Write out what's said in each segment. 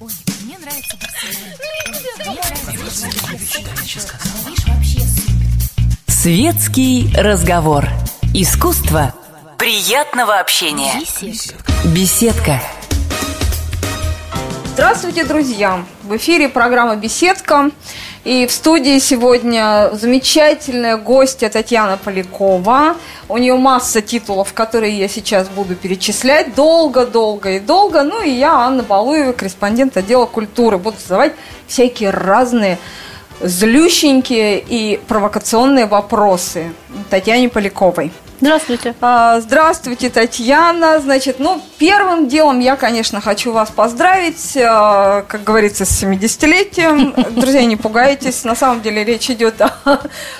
Ой, мне нравится Светский разговор. Искусство приятного общения. Беседка. Здравствуйте, друзья! В эфире программа «Беседка». И в студии сегодня замечательная гостья Татьяна Полякова. У нее масса титулов, которые я сейчас буду перечислять долго-долго и долго. Ну и я, Анна Балуева, корреспондент отдела культуры. Буду задавать всякие разные злющенькие и провокационные вопросы Татьяне Поляковой. Здравствуйте. А, Здравствуйте, Татьяна. Значит, ну, первым делом я, конечно, хочу вас поздравить, а, как говорится, с 70-летием. Друзья, не пугайтесь, на самом деле речь идет о,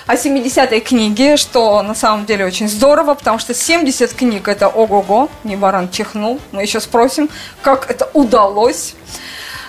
о 70-й книге, что на самом деле очень здорово, потому что 70 книг – это ого-го, не баран чихнул. Мы еще спросим, как это удалось.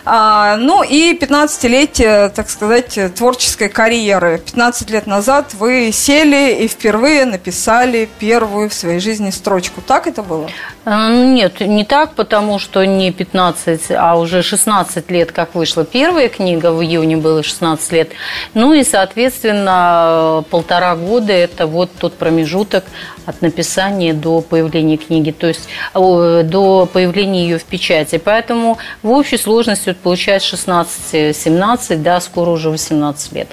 А, ну и 15-летие, так сказать, творческой карьеры. 15 лет назад вы сели и впервые написали первую в своей жизни строчку. Так это было? Э, Нет, не так, потому что не 15, а уже 16 лет, как вышла первая книга, в июне было 16 лет. Ну и, соответственно, полтора года – это вот тот промежуток от написания до появления книги, то есть до появления ее в печати. Поэтому в общей сложности вот получается 16-17, да, скоро уже 18 лет.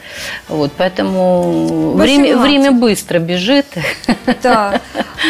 Вот, поэтому время, 18. время быстро бежит. Да.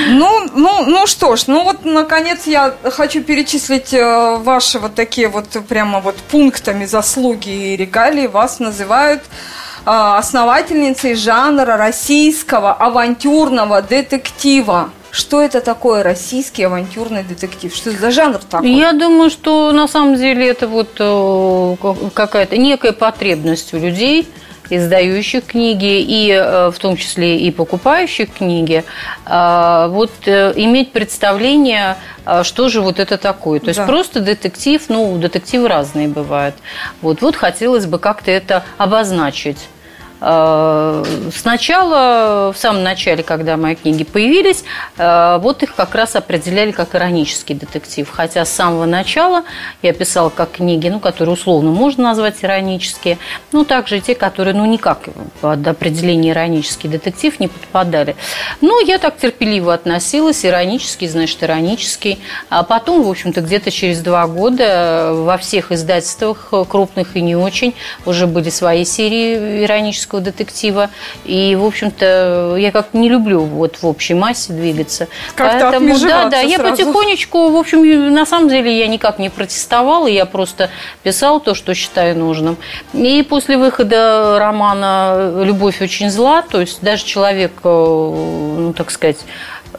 Ну, ну, ну что ж, ну вот, наконец, я хочу перечислить э, ваши вот такие вот прямо вот пунктами заслуги и регалии. Вас называют э, основательницей жанра российского авантюрного детектива. Что это такое российский авантюрный детектив? Что это за жанр такой? Я думаю, что на самом деле это вот э, как- какая-то некая потребность у людей, издающих книги, и э, в том числе и покупающих книги, э, вот иметь представление, что же вот это такое. То есть Да. просто детектив, ну, детективы разные бывают. Вот, вот хотелось бы как-то это обозначить. Э, Сначала, в самом начале, когда мои книги появились, э, вот их как раз определяли как иронический детектив. Хотя с самого начала я писала как книги, ну, которые условно можно назвать иронические, ну, также те, которые, ну, никак под определение иронический детектив не подпадали. Ну, я так терпеливо относилась, иронический, значит, иронический. А потом, в общем-то, где-то через два года во всех издательствах, э, крупных и не очень, уже были свои серии иронического детектива. И, в общем-то, я как-то не люблю вот в общей массе двигаться. Как-то да, отмежеваться да, я сразу. потихонечку, в общем, на самом деле я никак не протестовала, я просто писала то, что считаю нужным. И после выхода романа «Любовь очень зла», то есть даже человек, э, ну, так сказать,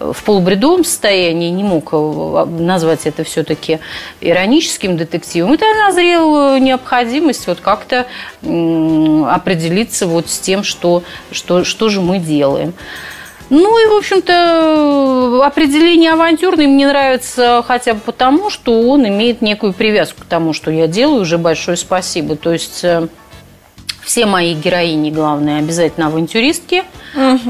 в полубредовом состоянии не мог э, назвать это все-таки ироническим детективом. Это назрела необходимость вот как-то определиться вот с тем, что, что, что же мы делаем. Ну и, в общем-то, определение авантюрный мне нравится хотя бы потому, что он имеет некую привязку к тому, что я делаю. Уже большое спасибо. То есть э, все мои героини, главное, обязательно авантюристки,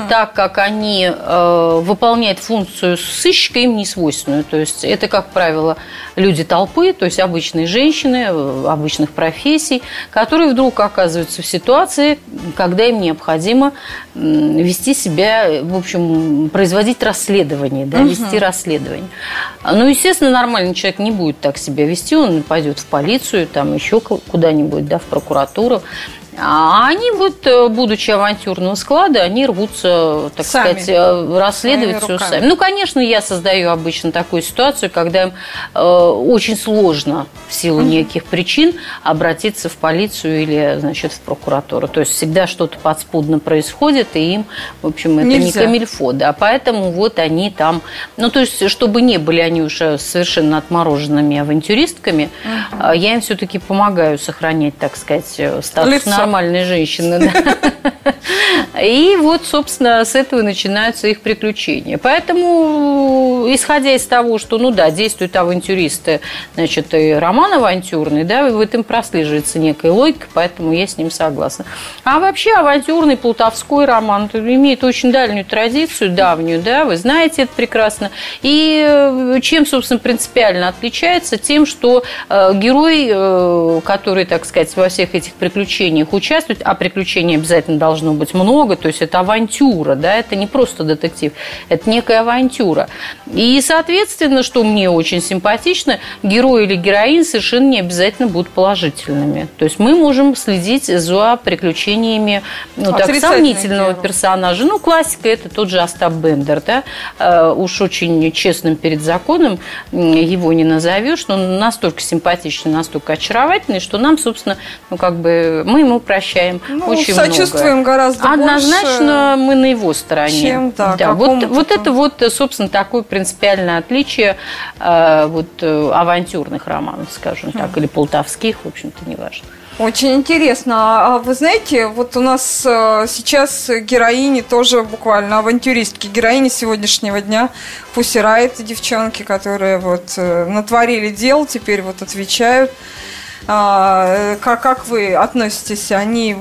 так как они э, выполняют функцию сыщика им не свойственную. То есть это, как правило, люди толпы, то есть обычные женщины, э, обычных профессий, которые вдруг оказываются в ситуации, когда им необходимо вести себя, в общем, производить расследование, да, вести расследование. Ну, естественно, нормальный человек не будет так себя вести, он пойдет в полицию, там еще ку- куда-нибудь, да, в прокуратуру. А они, вот, э, будучи авантюрного склада, они рвутся, так Сами. сказать, э, расследовать все сами. Ну, конечно, я создаю обычно такую ситуацию, когда им э, очень сложно в силу неких причин обратиться в полицию или, значит, в прокуратуру. То есть всегда что-то подспудно происходит, и им, в общем, это не Нельзя. камильфо, да. Поэтому вот они там, ну, то есть, чтобы не были они уже совершенно отмороженными авантюристками, э, я им все-таки помогаю сохранять, так сказать, статус Лицо. Нормальной женщины. да. И вот, собственно, с этого начинаются их приключения. Поэтому исходя из того, что, ну да, действуют авантюристы, значит, и роман авантюрный, да, в этом прослеживается некая логика, поэтому я с ним согласна. А вообще авантюрный плутовской роман имеет очень дальнюю традицию, давнюю, да, вы знаете это прекрасно. И э, чем, собственно, принципиально отличается? Тем, что э, герой, э, который, так сказать, во всех этих приключениях участвует, а приключений обязательно должно быть много, то есть это авантюра, да, это не просто детектив, это некая авантюра. И, соответственно, что мне очень симпатично, герой или героинь совершенно не обязательно будут положительными. То есть мы можем следить за приключениями ну, так, сомнительного герой. персонажа. Ну, классика – это тот же Остап Бендер, да, э, уж очень честным перед законом его не назовешь, но он настолько симпатичный, настолько очаровательный, что нам, собственно, ну, как бы, мы ему прощаем ну, очень сочувствуем много. гораздо Однозначно больше, мы на его стороне. Чем, да, да вот, вот это вот, собственно, такое принципиальное отличие э, вот, э, авантюрных романов, скажем так, или полтавских, в общем-то, неважно. Очень интересно. А вы знаете, вот у нас э, сейчас героини тоже буквально авантюристки. Героини сегодняшнего дня Пусирает девчонки, которые вот э, натворили дел, теперь вот отвечают. А, как, как вы относитесь? Они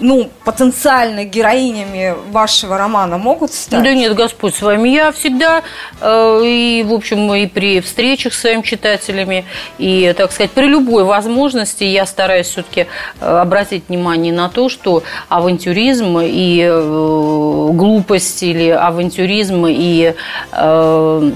ну, потенциально героинями вашего романа могут стать? Да нет, Господь с вами. Я всегда, э, и, в общем, и при встречах с своими читателями, и, так сказать, при любой возможности я стараюсь все-таки э, обратить внимание на то, что авантюризм и э, глупость или авантюризм и э,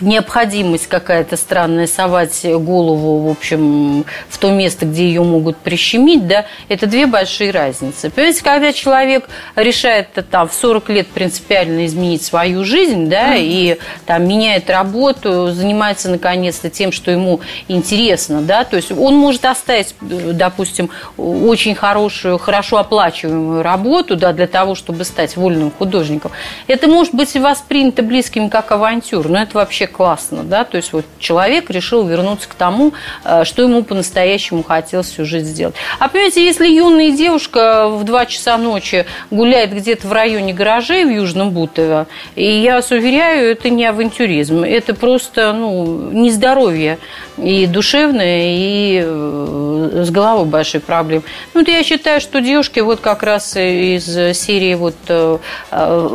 необходимость какая-то странная совать голову, в общем, в то место, где ее могут прищемить, да, это две большие разницы. Понимаете, когда человек решает там в 40 лет принципиально изменить свою жизнь, да, и там меняет работу, занимается наконец-то тем, что ему интересно, да, то есть он может оставить, допустим, очень хорошую, хорошо оплачиваемую работу, да, для того, чтобы стать вольным художником. Это может быть воспринято близким как авантюр, но это вообще классно, да, то есть вот человек решил вернуться к тому, э, что ему по-настоящему хотелось всю жизнь сделать. А понимаете, если юная девушка в 2 часа ночи гуляет где-то в районе гаражей в Южном Бутово, и я вас уверяю, это не авантюризм, это просто, ну, нездоровье и душевное, и э, с головой большие проблемы. Ну, я считаю, что девушки вот как раз из серии вот э,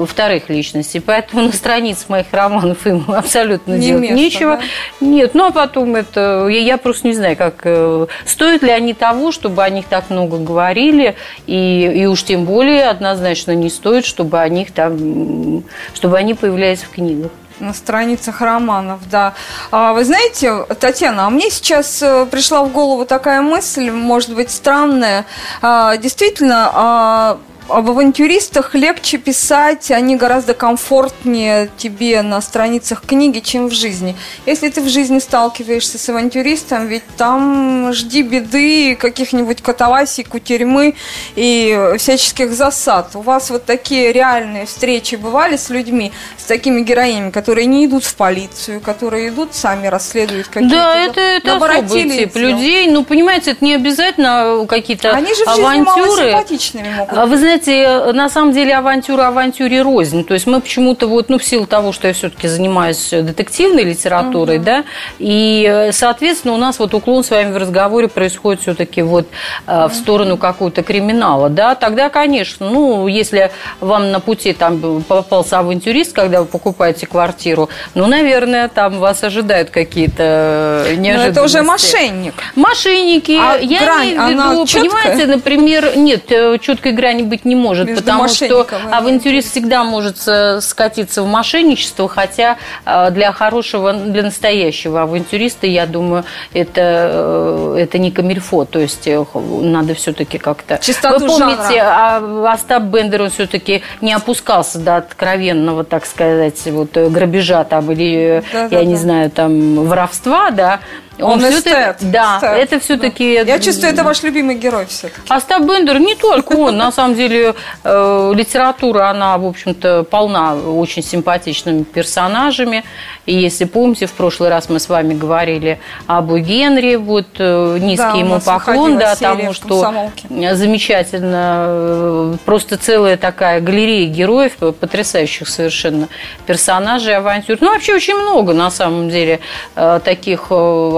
вторых личностей, поэтому на странице моих романов им абсолютно не делать место, нечего. Да? Нет, ну а потом это... Я, я просто не знаю, как... Э, стоят ли они того, чтобы о них так много говорили, и, и уж тем более однозначно не стоит, чтобы о них там... Чтобы они появлялись в книгах на страницах романов, да. А, вы знаете, Татьяна, а мне сейчас э, пришла в голову такая мысль, может быть, странная. А, действительно, а, об авантюристах легче писать, они гораздо комфортнее тебе на страницах книги, чем в жизни. Если ты в жизни сталкиваешься с авантюристом, ведь там жди беды, каких-нибудь катавасий, кутерьмы и всяческих засад. У вас вот такие реальные встречи бывали с людьми, с такими героями, которые не идут в полицию, которые идут, сами расследуют какие-то... Да, это, это особый тип людей. Ну, понимаете, это не обязательно какие-то авантюры. Они же в жизни мало симпатичными могут а Вы знаете, знаете, на самом деле авантюра авантюре рознь. То есть мы почему-то вот, ну, в силу того, что я все-таки занимаюсь детективной литературой, угу. да, и, соответственно, у нас вот уклон с вами в разговоре происходит все-таки вот угу. в сторону какого-то криминала, да, тогда, конечно, ну, если вам на пути там попался авантюрист, когда вы покупаете квартиру, ну, наверное, там вас ожидают какие-то неожиданности. Но это уже мошенник. Мошенники. А я грань, имею в виду, понимаете, например, нет, э, четкой грани быть не может, Между потому что авантюрист всегда может скатиться в мошенничество, хотя э, для хорошего, для настоящего авантюриста, я думаю, это, э, это не камильфо, то есть э, надо все-таки как-то... Чистоту Вы помните, жанра. Остап Бендер, он все-таки не опускался до откровенного, так сказать, вот грабежа там или, да, я да, не да. знаю, там воровства, да, Он, он эстет. Да, эстет. это все-таки... Да. Я чувствую, это ваш любимый герой все-таки. Остап Бендер не только он. На самом деле э, литература, она, в общем-то, полна очень симпатичными персонажами. И если помните, в прошлый раз мы с вами говорили об Генри, вот э, низкий да, ему поклон, да, тому, что замечательно, э, просто целая такая галерея героев, потрясающих совершенно персонажей, авантюр. Ну, вообще очень много, на самом деле, таких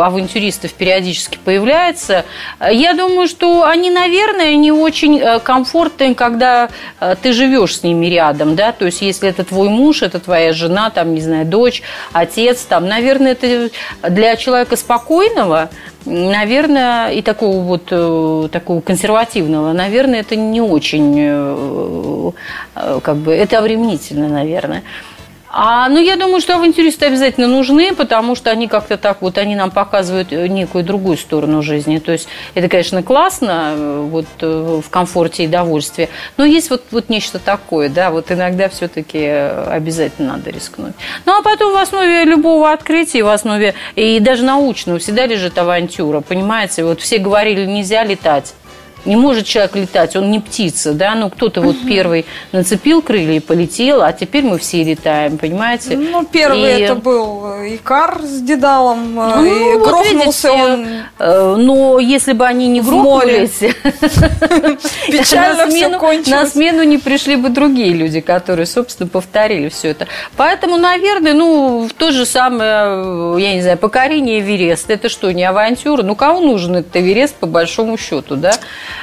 авантюристов периодически появляется. Я думаю, что они, наверное, не очень э, комфортны, когда э, ты живешь с ними рядом, да, то есть если это твой муж, это твоя жена, там, не знаю, дочь, отец, там, наверное, это для человека спокойного, наверное, и такого вот э, такого консервативного, наверное, это не очень, как бы, это обременительно, наверное. А, ну, я думаю, что авантюристы обязательно нужны, потому что они как-то так вот, они нам показывают э, некую другую сторону жизни. То есть это, конечно, классно, э, вот э, в комфорте и довольстве, но есть вот, вот нечто такое, да, вот иногда все-таки обязательно надо рискнуть. Ну, а потом в основе любого открытия, в основе и даже научного всегда лежит авантюра, понимаете? Вот все говорили, нельзя летать. Не может человек летать, он не птица, да, ну кто-то вот первый нацепил крылья и полетел, а теперь мы все летаем, понимаете? Ну, первый и... это был Икар с Дедалом, э, ну, и вот грохнулся видите, он. Э, но если бы они не грохнулись. На смену не пришли бы другие люди, которые, собственно, повторили все это. Поэтому, наверное, ну, то же самое, я не знаю, покорение Эвереста, это что, не авантюра? Ну, кому нужен этот Эверест, по большому счету, да?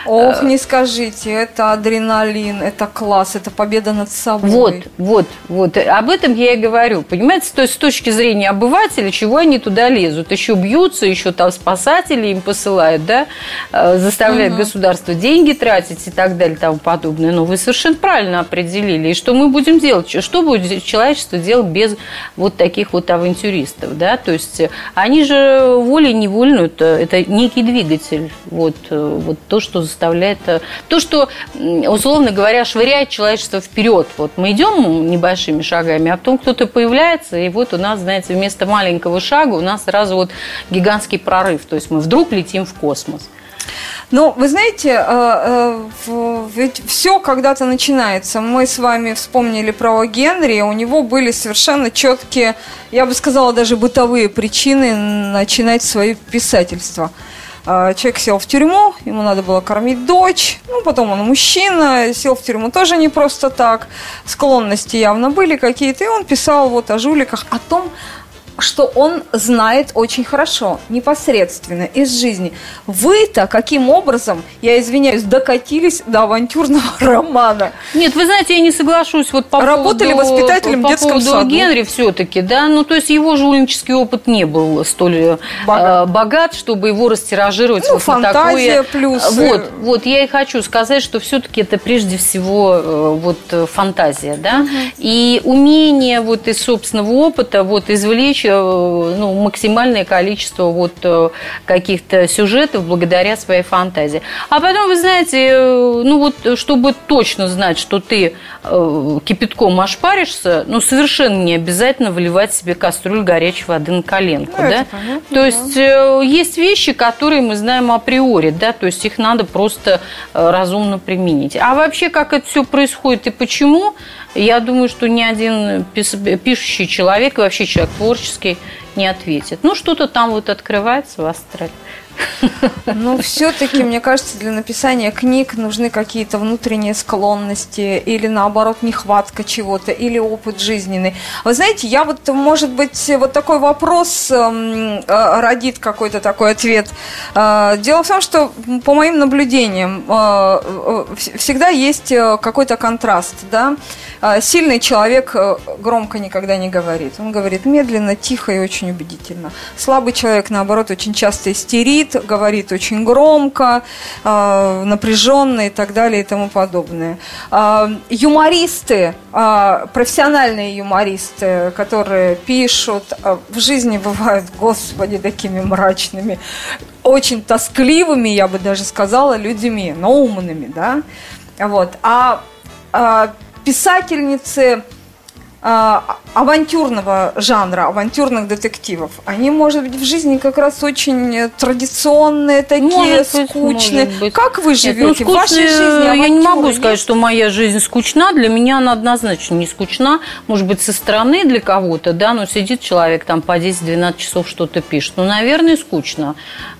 Ох, не скажите, это адреналин, это класс, это победа над собой. Вот, вот, вот. Об этом я и говорю. Понимаете, то есть с точки зрения обывателя, чего они туда лезут? Еще бьются, еще там спасатели им посылают, да, э, заставляют угу. государство деньги тратить и так далее и тому подобное. Но вы совершенно правильно определили. И что мы будем делать? Что будет человечество делать без вот таких вот авантюристов, да? То есть они же волей-невольно, это, это некий двигатель. Вот, э, вот то, что заставляет... Э, то, что, условно говоря, швыряет человечество вперед. Вот мы идем небольшими шагами, а потом кто-то появляется, и вот у нас, знаете, вместо маленького шага у нас сразу вот гигантский прорыв. То есть мы вдруг летим в космос. Ну, вы знаете, э, э, ведь все когда-то начинается. Мы с вами вспомнили про Генри, у него были совершенно четкие, я бы сказала, даже бытовые причины начинать свое писательство. А, человек сел в тюрьму, ему надо было кормить дочь, ну, потом он мужчина, сел в тюрьму тоже не просто так, склонности явно были какие-то, и он писал вот о жуликах, о том, что он знает очень хорошо, непосредственно, из жизни. Вы-то каким образом, я извиняюсь, докатились до авантюрного романа? Нет, вы знаете, я не соглашусь вот по Работали поводу, воспитателем по в детском поводу саду. Генри все-таки, да, ну то есть его жульнический опыт не был столь э, богат, э, богат чтобы его растиражировать ну, вот фантазия на такое. плюс. Вот, вот я и хочу сказать, что все-таки это прежде всего э, вот э, фантазия, да, угу. и умение вот из собственного опыта вот извлечь ну, максимальное количество вот э, каких-то сюжетов благодаря своей фантазии. А потом, вы знаете, э, ну вот, чтобы точно знать, что ты э, кипятком ошпаришься, ну, совершенно не обязательно выливать себе кастрюлю горячей воды на коленку, ну, да? Понятно, то есть, да. есть вещи, которые мы знаем априори, да, то есть их надо просто разумно применить. А вообще, как это все происходит и почему, я думаю, что ни один пишущий человек, вообще человек творческий, не ответит. Ну, что-то там вот открывается в астрале. Ну, все-таки, мне кажется, для написания книг нужны какие-то внутренние склонности или, наоборот, нехватка чего-то, или опыт жизненный. Вы знаете, я вот, может быть, вот такой вопрос эм, э, родит какой-то такой ответ. Э, дело в том, что, по моим наблюдениям, э, всегда есть какой-то контраст, да. Сильный человек громко никогда не говорит. Он говорит медленно, тихо и очень убедительно. Слабый человек, наоборот, очень часто истерит, говорит, говорит очень громко, э, напряженно и так далее и тому подобное. Э, юмористы, э, профессиональные юмористы, которые пишут, в жизни бывают, господи, такими мрачными, очень тоскливыми, я бы даже сказала, людьми, но умными, да. Вот. А, а писательницы авантюрного жанра, авантюрных детективов, они, может быть, в жизни как раз очень традиционные, такие может быть, скучные. может быть. Как вы живете Нет, ну, в вашей скучные, жизни? Я не могу авантюры сказать, что моя жизнь скучна. Для меня она однозначно не скучна. Может быть, со стороны для кого-то, да, но сидит человек там по 10-12 часов что-то пишет. Ну, наверное, скучно.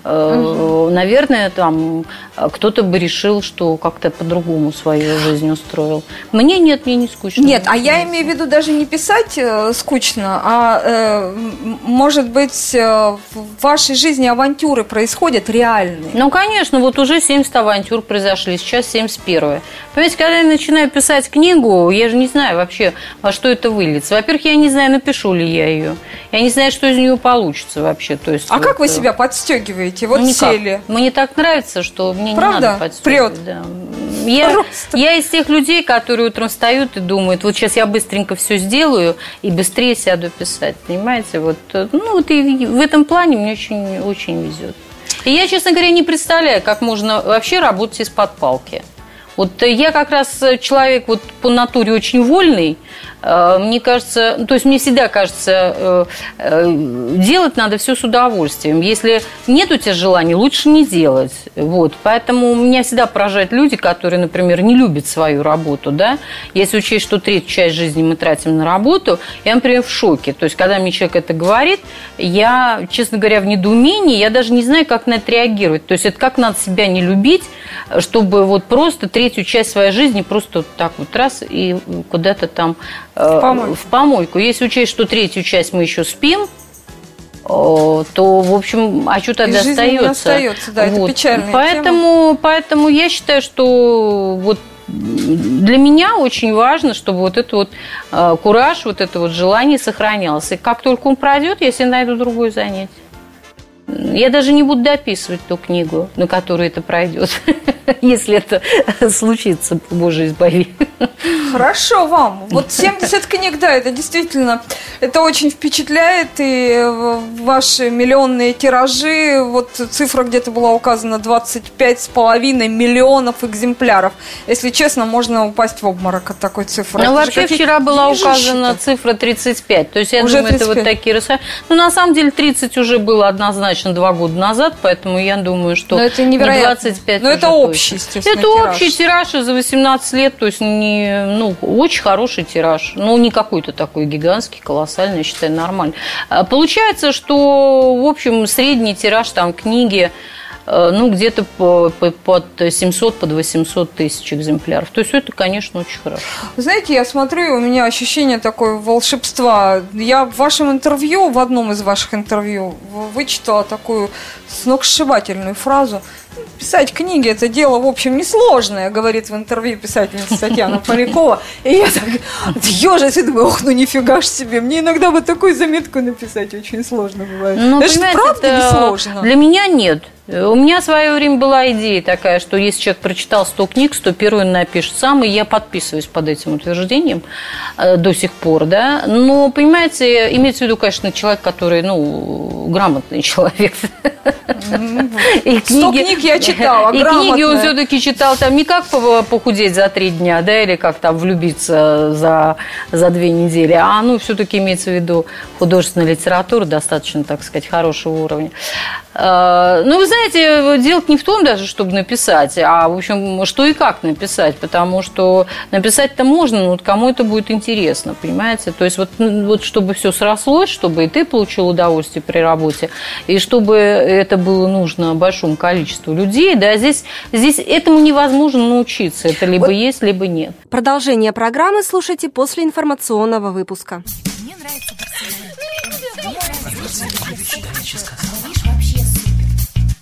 Э, Наверное, там э, кто-то бы решил, что как-то по-другому свою жизнь устроил. Мне нет, мне не скучно. Нет, а я имею в виду даже не писать э, скучно, а э, может быть э, в вашей жизни авантюры происходят реальные. Ну, конечно, вот уже 70 авантюр произошли, сейчас 71 Понимаете, когда я начинаю писать книгу, я же не знаю вообще, во что это выльется. Во-первых, я не знаю, напишу ли я ее. Я не знаю, что из нее получится вообще. То есть, А вот, как вы э, себя подстегиваете? Вот ну, никак. сели. Мне так нравится, что мне Правда? не надо подстегивать, Прет? да. Я, Просто. я из тех людей, которые утром встают и думают, вот сейчас я быстренько все сделаю и быстрее сяду писать, понимаете? Вот, э, ну, вот и в этом плане мне очень, очень везет. И я, честно говоря, не представляю, как можно вообще работать из-под палки. Вот э, я как раз э, человек вот по натуре очень вольный. Э, Мне кажется, ну, то есть мне всегда кажется, делать надо все с удовольствием. Если нет у тебя желания, лучше не делать. Вот. Поэтому меня всегда поражают люди, которые, например, не любят свою работу. Да? Если учесть, что третью часть жизни мы тратим на работу, я, например, в шоке. То есть, когда мне человек это говорит, я, честно говоря, в недоумении, я даже не знаю, как на это реагировать. То есть, это как надо себя не любить, чтобы вот просто третью часть своей жизни просто вот так вот раз и куда-то там э, В помойку. в помойку. Если учесть, что третью часть мы еще спим, о, то, в общем, а что тогда не остается? да, это печальная поэтому, Поэтому я считаю, что вот для меня очень важно, чтобы вот этот вот э, кураж, вот это вот желание сохранялось. И как только он пройдет, я себе найду другое занятие. Я даже не буду дописывать ту книгу, на которую это пройдет, если это случится, Боже, избави. Хорошо вам. Вот 70 книг, да, это действительно, это очень впечатляет. И э, ваши миллионные тиражи, вот цифра где-то была указана 25,5 миллионов экземпляров. Если честно, можно упасть в обморок от такой цифры. Ну, Это вообще вчера была указана цифра 35. То есть, я Уже думаю, это вот 35. такие рассказы. Ну, на самом деле, 30 уже было однозначно два года назад, поэтому я думаю, что Но это не невероятно. 25 Но это общий, точно. естественно, Это тираж. общий тираж и за 18 лет, то есть, не, ну, очень хороший тираж. Ну, не какой-то такой гигантский, колоссальный, я считаю, нормально. А Получается, что, в общем, средний тираж там книги э, ну, где-то по, по- под 700, под 800 тысяч экземпляров. То есть это, конечно, очень хорошо. Знаете, я смотрю, у меня ощущение такое волшебства. Я в вашем интервью, в одном из ваших интервью, вычитала такую сногсшибательную фразу. Писать книги – это дело, в общем, несложное, говорит в интервью писательница Татьяна Полякова. И я так ежась и думаю, ох, ну нифига ж себе. Мне иногда вот такую заметку написать очень сложно бывает. Ну, это же правда это несложно. Для меня нет. У меня в свое время была идея такая, что если человек прочитал 100 книг, 101 он напишет сам, и я подписываюсь под этим утверждением э, до сих пор, да. Но, понимаете, имеется в виду, конечно, человек, который, ну, грамотный человек. И 100 книг я читала, И книги он все-таки читал там не как по- похудеть за три дня, да, или как там влюбиться за, за две недели, а ну все-таки имеется в виду художественная литература достаточно, так сказать, хорошего уровня. Э, Ну, вы знаете, дело не в том даже, чтобы написать, а, в общем, что и как написать, потому что написать-то можно, но вот кому это будет интересно, понимаете? То есть вот, ну, вот чтобы все срослось, чтобы и ты получил удовольствие при работе, и чтобы это было нужно большому количеству людей, да, здесь, здесь этому невозможно научиться, это либо есть, либо нет. Продолжение программы слушайте после информационного выпуска.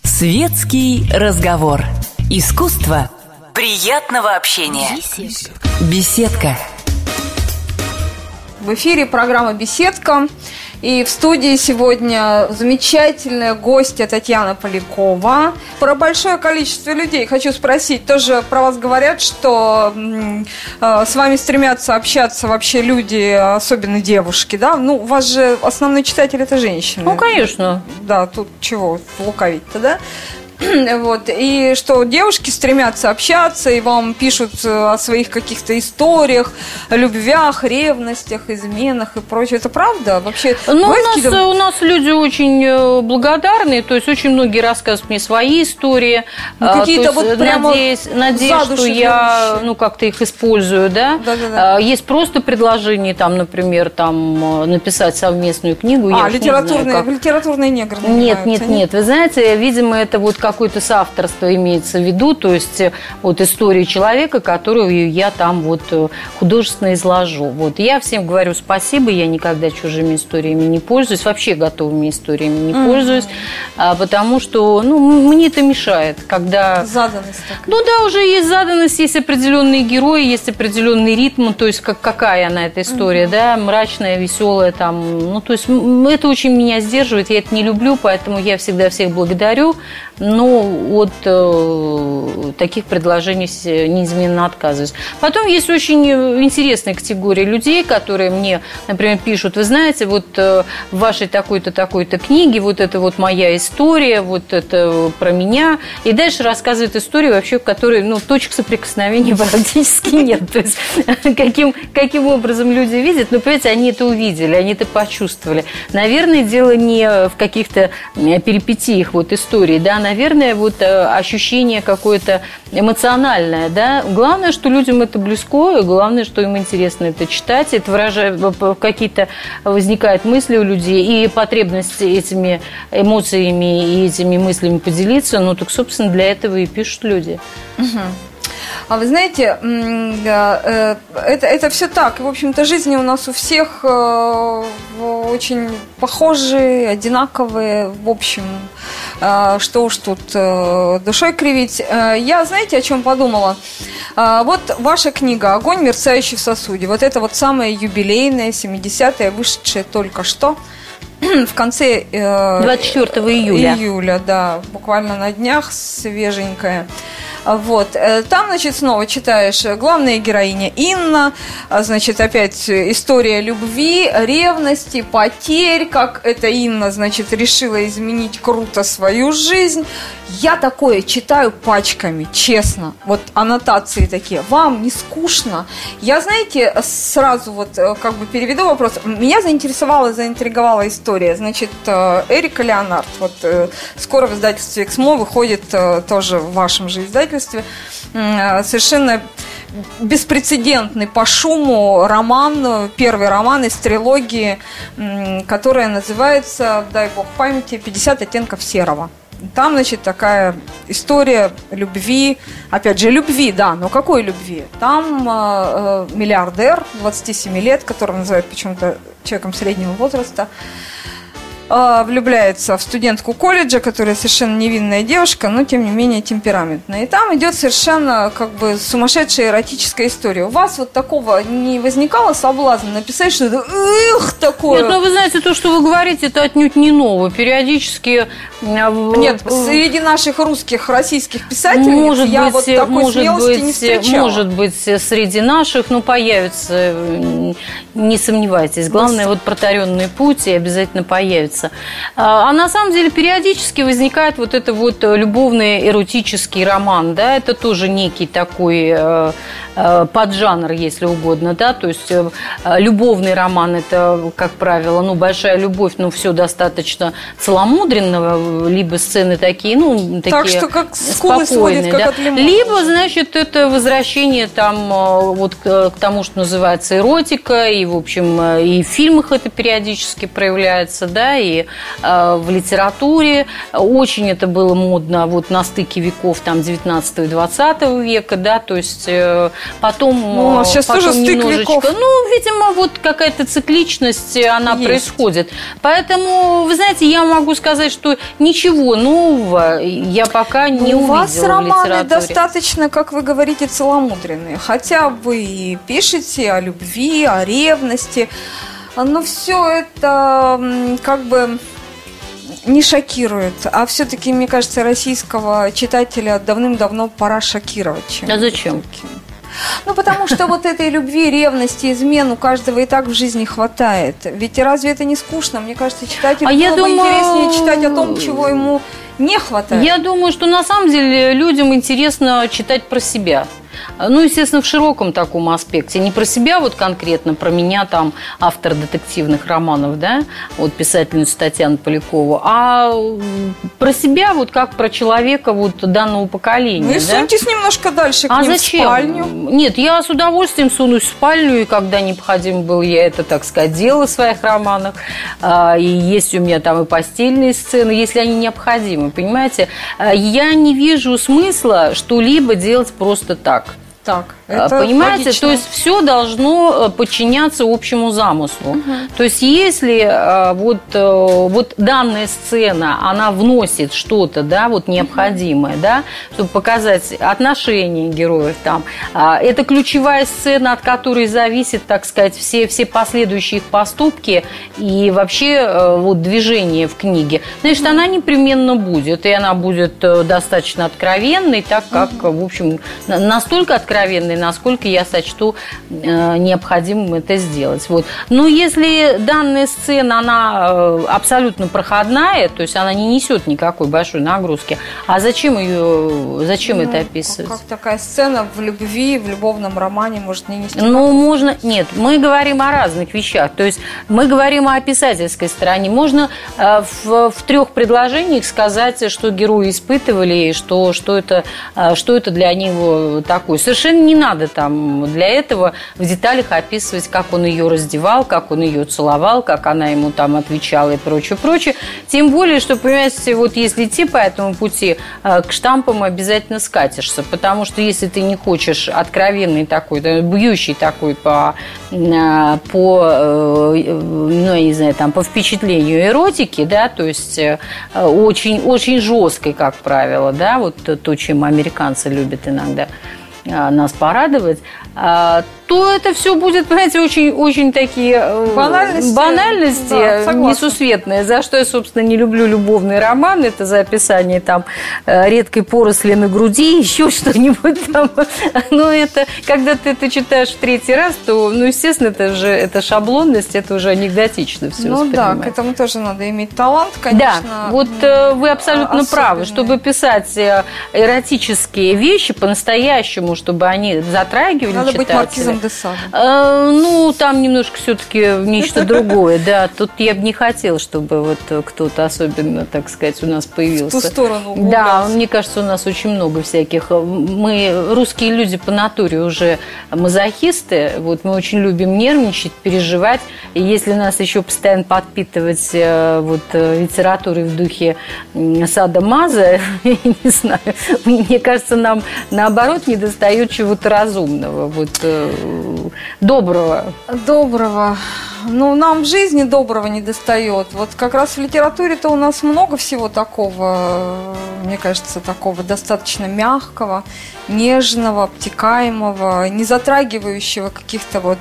Светский разговор. Искусство приятного общения. Беседка. В эфире программа «Беседка». И в студии сегодня замечательная гостья Татьяна Полякова. Про большое количество людей хочу спросить. Тоже про вас говорят, что э, с вами стремятся общаться вообще люди, особенно девушки, да? Ну, у вас же основной читатель – это женщины. Ну, конечно. Да, тут чего лукавить-то, да? вот, и что девушки стремятся общаться, и вам пишут э, о своих каких-то историях, любвях, ревностях, изменах и прочее. Это правда? Вообще, ну, у нас, у нас люди очень э, благодарные, то есть очень многие рассказывают мне свои истории. Ну, какие-то вот прямо надеюсь, надеюсь что я ну, как-то их использую, да? Да, да, да. Есть просто предложение, там, например, там, э, написать совместную книгу. А, литературные, знаю, как... литературные негры Нет, нет, нет. Вы знаете, видимо, это вот какое-то соавторство имеется в виду, то есть э, вот историю человека, которую я там вот э, художественно изложу. Вот я всем говорю спасибо, я никогда чужими историями не пользуюсь, вообще готовыми историями не mm-hmm. пользуюсь, а, потому что, ну, мне это мешает, когда... Заданность такая. Ну да, уже есть заданность, есть определенные герои, есть определенный ритм, то есть как, какая она эта история, mm-hmm. да, мрачная, веселая, там, ну, то есть это очень меня сдерживает, я это не люблю, поэтому я всегда всех благодарю, но от э, таких предложений неизменно отказываюсь. Потом есть очень интересная категория людей, которые мне, например, пишут, вы знаете, вот э, в вашей такой-то, такой-то книге, вот это вот моя история, вот это про меня, и дальше рассказывают историю вообще, в которой, ну, точек соприкосновения практически нет. То есть каким, каким образом люди видят, ну, понимаете, они это увидели, они это почувствовали. Наверное, дело не в каких-то перипетиях вот истории, да, наверное, вот э, ощущение какое-то эмоциональное, да. Главное, что людям это близко, и главное, что им интересно это читать, это выражает какие-то возникают мысли у людей и потребность этими эмоциями и этими мыслями поделиться, ну так, собственно, для этого и пишут люди. Угу. А вы знаете, э, это, это все так. В общем-то, жизни у нас у всех э, очень похожие, одинаковые. В общем, э, что уж тут душой кривить. Я, знаете, о чем подумала? Вот ваша книга «Огонь, мерцающий в сосуде». Вот это вот самая юбилейная, 70-я, вышедшая только что в конце... 24 июля. Июля, да, буквально на днях, свеженькая. Вот. Э, там, значит, снова читаешь э, главная героиня Инна, а, значит, опять история любви, ревности, потерь, как эта Инна, значит, решила изменить круто свою жизнь. Я такое читаю пачками, честно. Вот аннотации такие. Вам не скучно? Я, знаете, сразу вот э, как бы переведу вопрос. Меня заинтересовала, заинтриговала история. Значит, Эрика Леонард, вот скоро в издательстве «Эксмо» выходит тоже в вашем же издательстве. Совершенно беспрецедентный по шуму роман, первый роман из трилогии, которая называется, дай бог памяти, «50 оттенков серого». Там, значит, такая история любви, опять же, любви, да, но какой любви? Там э, э миллиардер 27 лет, которого называют почему-то человеком среднего возраста, влюбляется в студентку колледжа, которая совершенно невинная девушка, но тем не менее темпераментная. И там идет совершенно как бы сумасшедшая эротическая история. У вас вот такого не возникало соблазна написать, что это эх, такое? Нет, но вы знаете, то, что вы говорите, это отнюдь не ново. Периодически... А, Нет, среди наших русских, российских писателей может я быть, вот такой может смелости быть, не встречала. Может быть, среди наших, ну, появится, не сомневайтесь. Главное, вот протаренный путь и обязательно появится нравится. А, на самом деле периодически возникает вот это вот любовный эротический роман, да, это тоже некий такой э, э, поджанр, если угодно, да, то есть э, любовный роман это, как правило, ну, большая любовь, ну, все достаточно целомудренного, либо сцены такие, ну, такие так что как спокойные, сводит, как да. от лимона. Либо, значит, это возвращение там вот к тому, что называется эротика, и, в общем, и в фильмах это периодически проявляется, да, и э, в литературе. Очень это было модно вот на стыке веков там 19 и 20 века, да, то есть э, потом... Ну, у нас сейчас потом тоже стык веков. Ну, видимо, вот какая-то цикличность, она Есть. происходит. Поэтому, вы знаете, я могу сказать, что ничего нового я пока не увидела У вас романы достаточно, как вы говорите, целомудренные. Хотя вы пишете о любви, о ревности, но все это как бы не шокирует, а все-таки, мне кажется, российского читателя давным-давно пора шокировать. Чем а зачем? Ну, потому что вот этой любви, ревности, измен у каждого и так в жизни хватает. Ведь разве это не скучно? Мне кажется, читателю а было бы думаю... интереснее читать о том, чего ему не хватает? Я думаю, что на самом деле людям интересно читать про себя. Ну, естественно, в широком таком аспекте. Не про себя вот конкретно, про меня там, автор детективных романов, да, вот писательницу Татьяну Полякову, а про себя вот как про человека вот данного поколения. Ну и да? суньтесь немножко дальше к а ним зачем? в спальню. Нет, я с удовольствием сунусь в спальню, и когда необходимо было, я это, так сказать, делала в своих романах. А, и есть у меня там и постельные сцены, если они необходимы, понимаете? А, я не вижу смысла что-либо делать просто так. Так, это Понимаете, логично. то есть все должно э, подчиняться общему замыслу. Угу. То есть если э, вот, э, вот данная сцена, она вносит что-то, да, вот необходимое, угу. да, чтобы показать отношения героев там, а, это ключевая сцена, от которой зависит, так сказать, все, все последующие их поступки и вообще вот движение в книге, значит, она непременно будет, и она будет достаточно откровенной, так как, угу. в общем, настолько откровенной, откровенной, насколько я сочту э, необходимым это сделать. Вот. Но если данная сцена, она э, абсолютно проходная, то есть она не несет никакой большой нагрузки, а зачем ее, зачем ну, это описывать? Как такая сцена в любви, в любовном романе может не нести? Ну, можно, нет, мы говорим о разных вещах, то есть мы говорим о писательской стороне. Можно э, в, в трех предложениях сказать, что герои испытывали, и что, что, это, что это для него такое. Совершенно совершенно не надо там для этого в деталях описывать, как он ее раздевал, как он ее целовал, как она ему там отвечала и прочее, прочее. Тем более, что, понимаете, вот если идти по этому пути, э, к штампам обязательно скатишься, потому что если ты не хочешь откровенный такой, бьющий такой по, э, по э, ну, я не знаю, там, по впечатлению эротики, да, то есть очень, очень жесткой, как правило, да, вот то, чем американцы любят иногда нас порадовать, а, то это все будет, понимаете, очень, очень такие э, банальности, банальности да, несусветные, за что я, собственно, не люблю любовный роман, это за описание там э, редкой поросли на груди, еще что-нибудь там. Но это, когда ты это читаешь в третий раз, то, ну, естественно, это же это шаблонность, это уже анекдотично все Ну да, к этому тоже надо иметь талант, конечно. Да, вот э, вы абсолютно особенный. правы. Чтобы писать эротические вещи по-настоящему, чтобы они затрагивали надо читателя. быть маркизом Э, ну, там немножко все-таки нечто другое, да. Тут я бы не хотела, чтобы вот кто-то особенно, так сказать, у нас появился. В ту сторону. Да, мне кажется, у нас очень много всяких. Мы, русские люди по натуре уже мазохисты. Вот мы очень любим нервничать, переживать. И если нас еще постоянно подпитывать э, вот э, литературой в духе Сада Маза, я не знаю, мне кажется, нам наоборот не достает чего-то разумного вот доброго? Доброго. Ну, нам в жизни доброго не достает. Вот как раз в литературе-то у нас много всего такого, мне кажется, такого достаточно мягкого, нежного, обтекаемого, не затрагивающего каких-то вот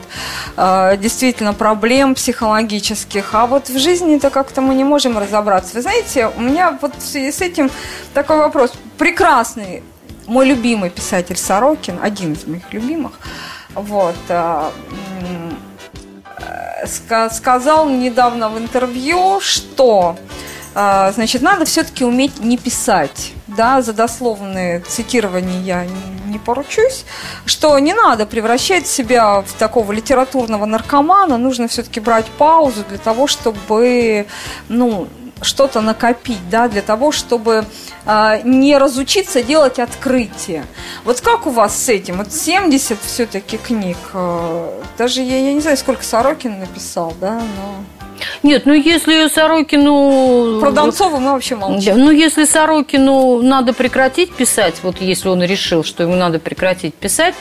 э, действительно проблем психологических. А вот в жизни-то как-то мы не можем разобраться. Вы знаете, у меня вот в связи с этим такой вопрос. Прекрасный мой любимый писатель Сорокин, один из моих любимых, вот, э, э, сказал недавно в интервью, что э, значит, надо все-таки уметь не писать. Да, за дословные цитирования я не поручусь, что не надо превращать себя в такого литературного наркомана, нужно все-таки брать паузу для того, чтобы, ну, что-то накопить, да, для того, чтобы э, не разучиться делать открытие. Вот как у вас с этим? Вот 70 все-таки книг. Э, даже я, я не знаю, сколько Сорокин написал, да, но... Нет, ну если Сорокину... Про Донцова мы вообще молчим. Ну если Сорокину надо прекратить писать, вот если он решил, что ему надо прекратить писать,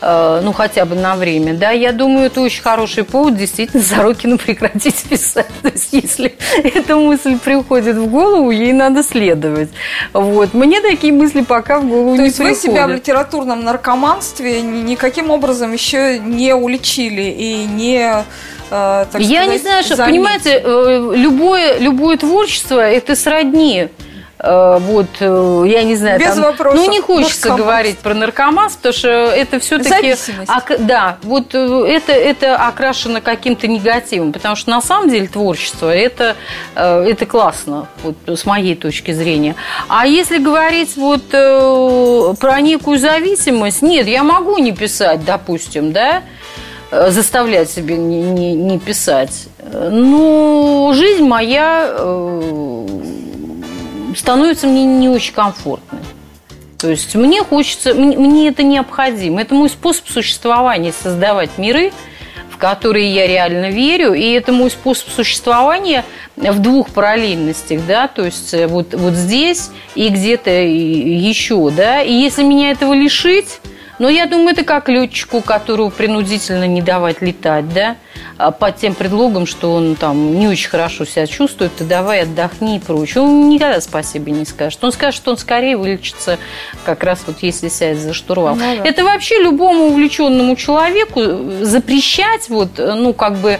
э, ну хотя бы на время, да, я думаю, это очень хороший повод действительно Сорокину прекратить писать. То есть если эта мысль приходит в голову, ей надо следовать. Вот. Мне такие мысли пока в голову То не есть приходят. вы себя в литературном наркоманстве никаким образом еще не уличили и не Э, я сказать, не знаю, что, понимаете, э, любое, любое творчество – это сродни э, вот, э, я не знаю, Без там, вопросов. ну не хочется Наркоман. говорить про наркоманство, потому что это все-таки... Зависимость. да, вот это, это окрашено каким-то негативом, потому что на самом деле творчество это, это классно, вот, с моей точки зрения. А если говорить вот про некую зависимость, нет, я могу не писать, допустим, да, заставлять себе не, не, не писать. Но жизнь моя э, становится мне не очень комфортной. То есть мне хочется, мне, мне это необходимо. Это мой способ существования создавать миры, в которые я реально верю, и это мой способ существования в двух параллельностях, да, то есть э, вот, вот здесь и где-то еще, да, и если меня этого лишить, но я думаю, это как летчику, которого принудительно не давать летать, да, под тем предлогом, что он там не очень хорошо себя чувствует, ты давай отдохни и прочее. Он никогда спасибо не скажет. Он скажет, что он скорее вылечится как раз вот если сядет за штурвал. Ну да. Это вообще любому увлеченному человеку запрещать, вот, ну, как бы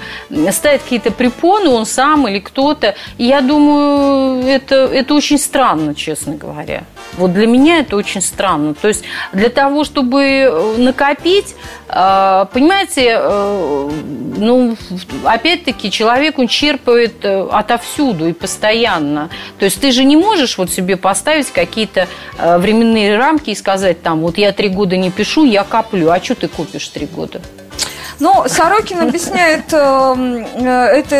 ставить какие-то препоны, он сам или кто-то. И я думаю, это, это очень странно, честно говоря. Вот для меня это очень странно. То есть для того, чтобы накопить, э, понимаете, э, ну, опять-таки, человек, он черпает э, отовсюду и постоянно. То есть ты же не можешь вот себе поставить какие-то временные рамки и сказать, там, вот я три года не пишу, я коплю. А что ты купишь три года? Ну, Сорокин объясняет э, э, это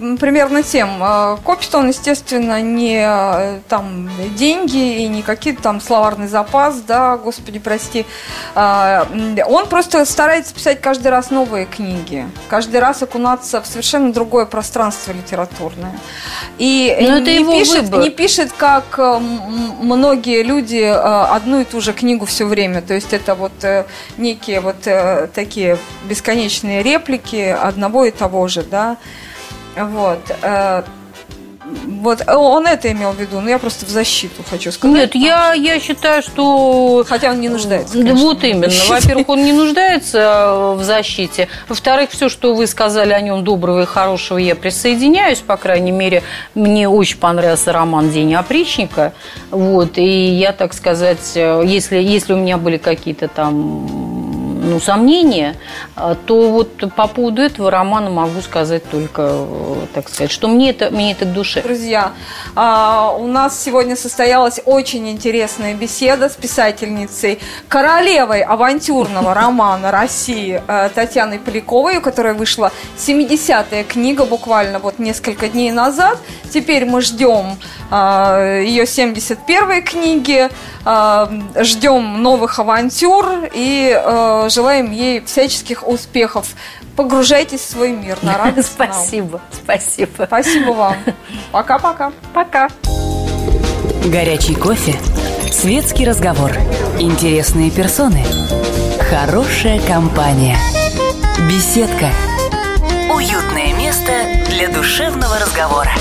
э, примерно тем. Э, копит он, естественно, не э, там деньги и не какие-то там словарный запас, да, господи, прости. Э, он просто старается писать каждый раз новые книги, каждый раз окунаться в совершенно другое пространство литературное. И Но это не, его пишет, выбор. не пишет, как многие люди, одну и ту же книгу все время. То есть это вот некие вот такие бесконечные реплики одного и того же, да. Вот. э, Вот, он это имел в виду, но я просто в защиту хочу сказать. Нет, я, я считаю, что... Хотя он не нуждается. Да конечно, вот именно. Во-первых, он не нуждается э, в защите. Во-вторых, все, что вы сказали о нем доброго и хорошего, я присоединяюсь. По крайней мере, мне очень понравился роман «День опричника». Вот, и я, так сказать, э, если, если у меня были какие-то там ну, сомнения, э, то вот по поводу этого романа могу сказать только, э, так сказать, что мне это, мне это к душе. Друзья, а, у нас сегодня состоялась очень интересная беседа с писательницей, королевой авантюрного романа России э, Татьяной Поляковой, у которой вышла 70-я книга буквально вот несколько дней назад. Теперь мы ждем а, ее 71-й книги, а, ждем новых авантюр и э, желаем ей всяческих успехов. Погружайтесь в свой мир на радость нам. Спасибо, спасибо. Спасибо вам. Пока-пока. Пока. Горячий кофе, светский разговор, интересные персоны, хорошая компания, беседка. Уютное место для душевного разговора.